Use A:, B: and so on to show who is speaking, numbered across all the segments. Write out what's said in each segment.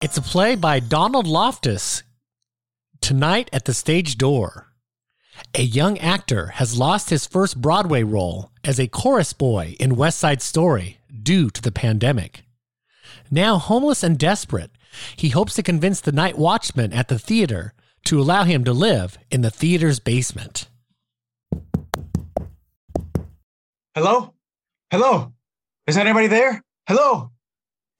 A: It's a play by Donald Loftus. Tonight at the stage door. A young actor has lost his first Broadway role as a chorus boy in West Side Story due to the pandemic. Now homeless and desperate, he hopes to convince the night watchman at the theater to allow him to live in the theater's basement.
B: Hello? Hello? Is anybody there? Hello?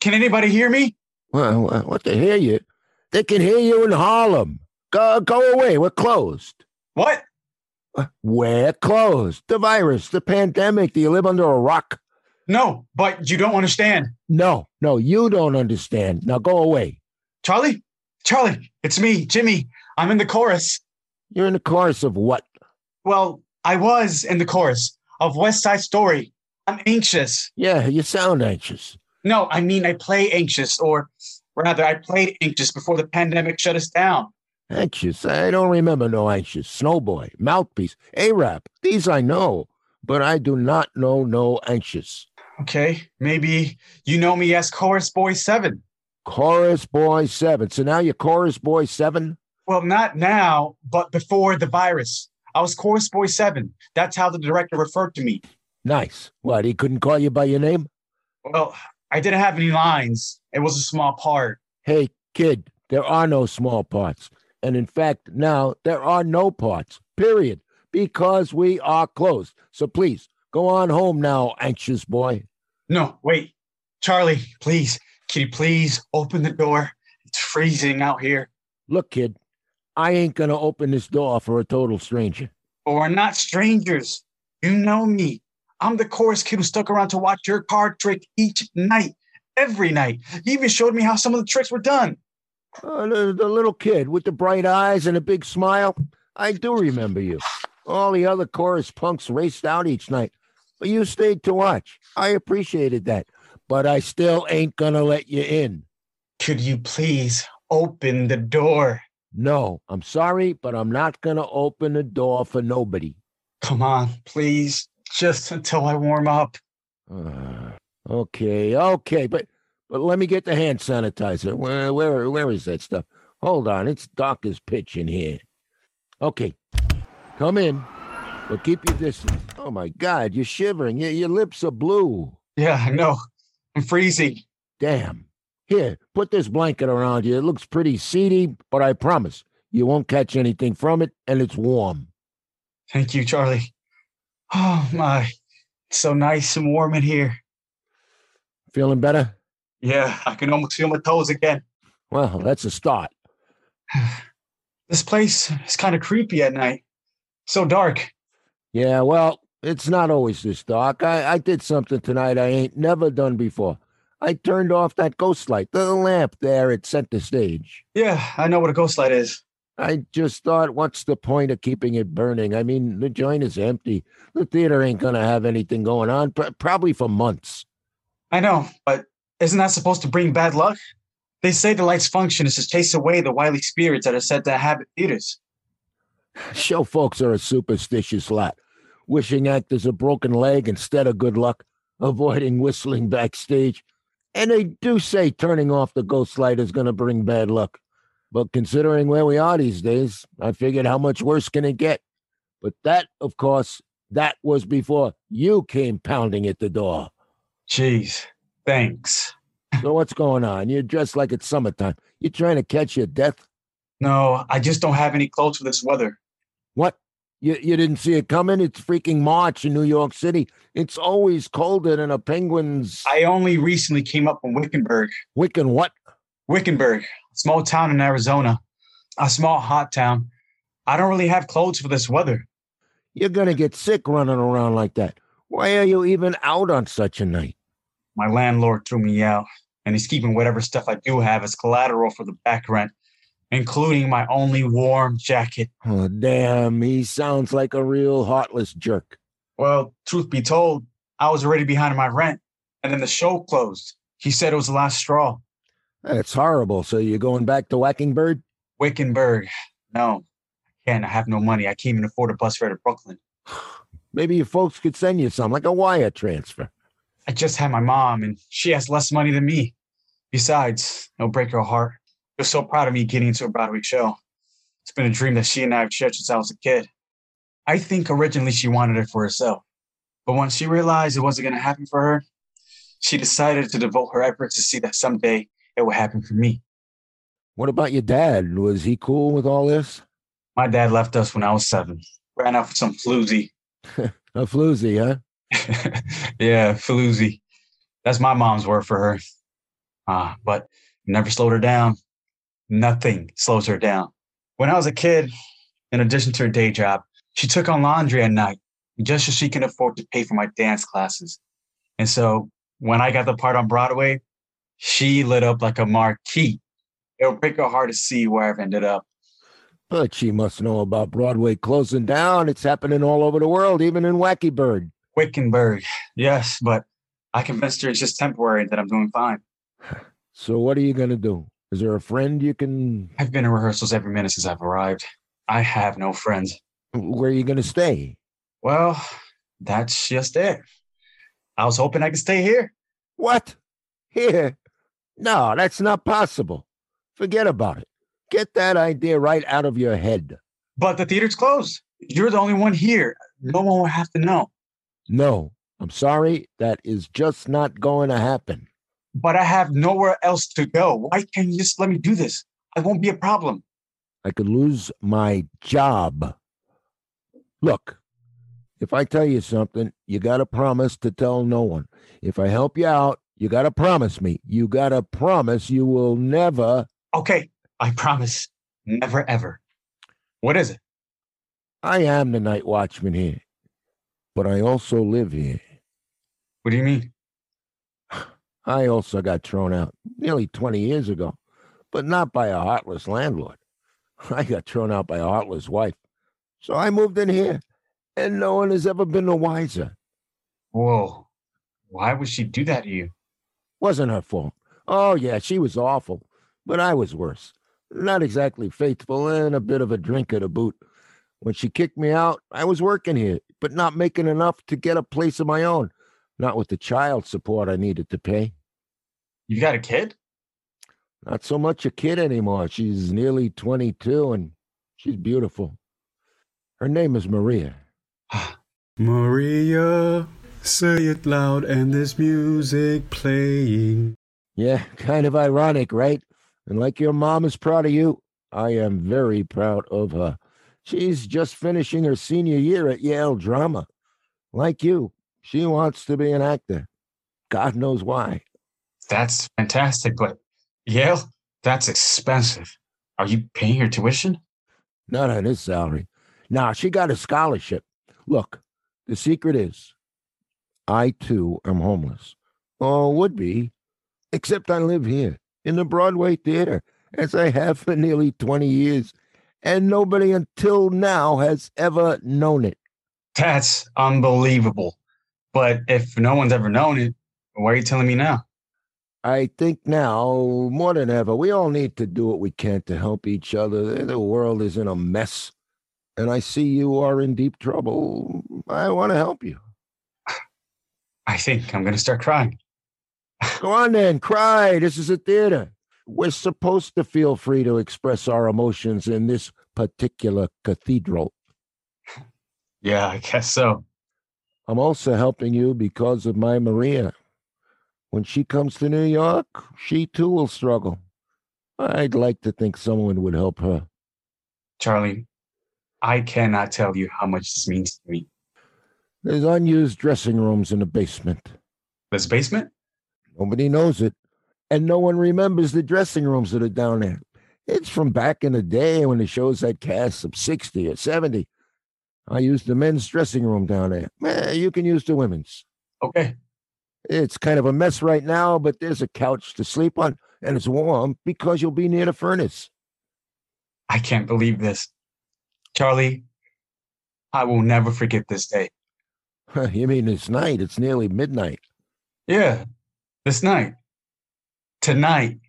B: Can anybody hear me?
C: Well, what to hear you? They can hear you in Harlem. Go, go away. We're closed.
B: What?
C: Uh, we're closed. The virus, the pandemic. Do you live under a rock?
B: No, but you don't understand.
C: No, no, you don't understand. Now go away.
B: Charlie? Charlie, it's me, Jimmy. I'm in the chorus.
C: You're in the chorus of what?
B: Well, I was in the chorus of West Side Story. I'm anxious.
C: Yeah, you sound anxious.
B: No, I mean I play anxious, or rather, I played anxious before the pandemic shut us down.
C: Anxious? I don't remember no anxious. Snowboy, mouthpiece, A-Rab. These I know, but I do not know no anxious.
B: Okay, maybe you know me as Chorus Boy 7.
C: Chorus Boy 7. So now you're Chorus Boy 7?
B: Well, not now, but before the virus. I was Chorus Boy 7. That's how the director referred to me.
C: Nice. What, he couldn't call you by your name?
B: Well, I didn't have any lines. It was a small part.
C: Hey, kid, there are no small parts. And in fact, now there are no parts, period, because we are closed. So please go on home now, anxious boy.
B: No, wait. Charlie, please, can you please open the door? It's freezing out here.
C: Look, kid, I ain't going to open this door for a total stranger.
B: But we're not strangers. You know me. I'm the chorus kid who stuck around to watch your card trick each night, every night. You even showed me how some of the tricks were done.
C: Uh, the, the little kid with the bright eyes and a big smile. I do remember you. All the other chorus punks raced out each night, but you stayed to watch. I appreciated that, but I still ain't gonna let you in.
B: Could you please open the door?
C: No, I'm sorry, but I'm not gonna open the door for nobody.
B: Come on, please, just until I warm up.
C: Uh, okay, okay, but but let me get the hand sanitizer. Where where where is that stuff? Hold on, it's dark as pitch in here. Okay, come in, but keep your distance. Oh my God, you're shivering. Your your lips are blue.
B: Yeah, I know. I'm freezing.
C: Damn. Here, put this blanket around you. It looks pretty seedy, but I promise you won't catch anything from it, and it's warm.
B: Thank you, Charlie. Oh my, it's so nice and warm in here.
C: Feeling better?
B: Yeah, I can almost feel my toes again.
C: Well, that's a start.
B: This place is kind of creepy at night. So dark.
C: Yeah, well, it's not always this dark. I, I did something tonight I ain't never done before. I turned off that ghost light, the lamp there at center stage.
B: Yeah, I know what a ghost light is.
C: I just thought, what's the point of keeping it burning? I mean, the joint is empty. The theater ain't going to have anything going on, pr- probably for months.
B: I know, but isn't that supposed to bring bad luck? They say the light's function is to chase away the wily spirits that are said to inhabit theaters.
C: Show folks are a superstitious lot, wishing actors a broken leg instead of good luck, avoiding whistling backstage. And they do say turning off the ghost light is going to bring bad luck. But considering where we are these days, I figured how much worse can it get? But that, of course, that was before you came pounding at the door.
B: Jeez, thanks.
C: So what's going on? You're dressed like it's summertime. You trying to catch your death?
B: No, I just don't have any clothes for this weather.
C: What? You you didn't see it coming? It's freaking March in New York City. It's always colder than a penguin's.
B: I only recently came up from Wickenburg.
C: Wiccan what?
B: Wickenburg, small town in Arizona, a small hot town. I don't really have clothes for this weather.
C: You're gonna get sick running around like that. Why are you even out on such a night?
B: My landlord threw me out, and he's keeping whatever stuff I do have as collateral for the back rent, including my only warm jacket.
C: Oh, damn, he sounds like a real heartless jerk.
B: Well, truth be told, I was already behind on my rent, and then the show closed. He said it was the last straw.
C: That's horrible. So you're going back to Wackingbird?
B: Wickenburg. No, I can't. I have no money. I can't even afford a bus fare to Brooklyn.
C: Maybe your folks could send you some, like a wire transfer.
B: I just had my mom, and she has less money than me. Besides, it'll break her heart. She was so proud of me getting into a Broadway show. It's been a dream that she and I have shared since I was a kid. I think originally she wanted it for herself. But once she realized it wasn't going to happen for her, she decided to devote her efforts to see that someday it would happen for me.
C: What about your dad? Was he cool with all this?
B: My dad left us when I was seven. Ran off with some floozy.
C: A floozy, huh?
B: yeah, floozy. That's my mom's word for her. Uh, but never slowed her down. Nothing slows her down. When I was a kid, in addition to her day job, she took on laundry at night just so she can afford to pay for my dance classes. And so when I got the part on Broadway, she lit up like a marquee. It'll break her heart to see where I've ended up.
C: But she must know about Broadway closing down. It's happening all over the world, even in Wacky Bird.
B: Wickenburg, yes, but I convinced her it's just temporary that I'm doing fine.
C: So what are you going to do? Is there a friend you can?
B: I've been in rehearsals every minute since I've arrived. I have no friends.
C: Where are you going to stay?
B: Well, that's just it. I was hoping I could stay here.
C: What? Here? No, that's not possible. Forget about it. Get that idea right out of your head.
B: But the theater's closed. You're the only one here. No one will have to know.
C: No, I'm sorry. That is just not going to happen.
B: But I have nowhere else to go. Why can't you just let me do this? I won't be a problem.
C: I could lose my job. Look, if I tell you something, you got to promise to tell no one. If I help you out, you got to promise me. You got to promise you will never.
B: Okay, I promise. Never ever. What is it?
C: I am the night watchman here, but I also live here.
B: What do you mean?
C: I also got thrown out nearly 20 years ago, but not by a heartless landlord. I got thrown out by a heartless wife. So I moved in here, and no one has ever been the wiser.
B: Whoa. Why would she do that to you?
C: Wasn't her fault. Oh, yeah, she was awful, but I was worse. Not exactly faithful and a bit of a drinker to boot. When she kicked me out, I was working here, but not making enough to get a place of my own, not with the child support I needed to pay.
B: You got a kid?
C: Not so much a kid anymore. She's nearly 22 and she's beautiful. Her name is Maria.
D: Maria, say it loud and there's music playing.
C: Yeah, kind of ironic, right? And like your mom is proud of you, I am very proud of her. She's just finishing her senior year at Yale Drama. Like you, she wants to be an actor. God knows why.
B: That's fantastic, but Yale, that's expensive. Are you paying her tuition?
C: Not on his salary. Nah, she got a scholarship. Look, the secret is I too am homeless. Or would be, except I live here in the Broadway Theater, as I have for nearly 20 years, and nobody until now has ever known it.
B: That's unbelievable. But if no one's ever known it, why are you telling me now?
C: I think now, more than ever, we all need to do what we can to help each other. The world is in a mess, and I see you are in deep trouble. I want to help you.
B: I think I'm going to start crying.
C: Go on then, cry. This is a theater. We're supposed to feel free to express our emotions in this particular cathedral.
B: Yeah, I guess so.
C: I'm also helping you because of my Maria. When she comes to New York, she too will struggle. I'd like to think someone would help her.
B: Charlie, I cannot tell you how much this means to me.
C: There's unused dressing rooms in the basement.
B: This basement?
C: Nobody knows it. And no one remembers the dressing rooms that are down there. It's from back in the day when the shows had casts of 60 or 70. I used the men's dressing room down there. Eh, you can use the women's.
B: Okay.
C: It's kind of a mess right now, but there's a couch to sleep on, and it's warm because you'll be near the furnace.
B: I can't believe this. Charlie, I will never forget this day.
C: you mean this night? It's nearly midnight.
B: Yeah, this night. Tonight.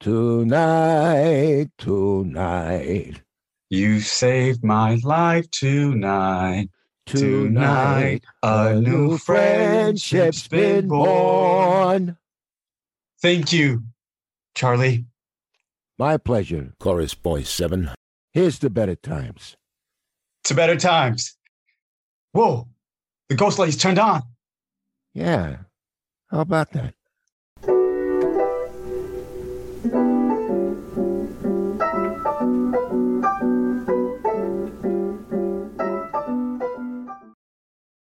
C: Tonight, tonight,
B: You saved my life tonight. Tonight, a new friendship's been born. Thank you. Charlie.
C: My pleasure, Chorus Boy 7. Here's to better times.
B: To better times. Whoa, the ghost lights turned on.
C: Yeah. How about that?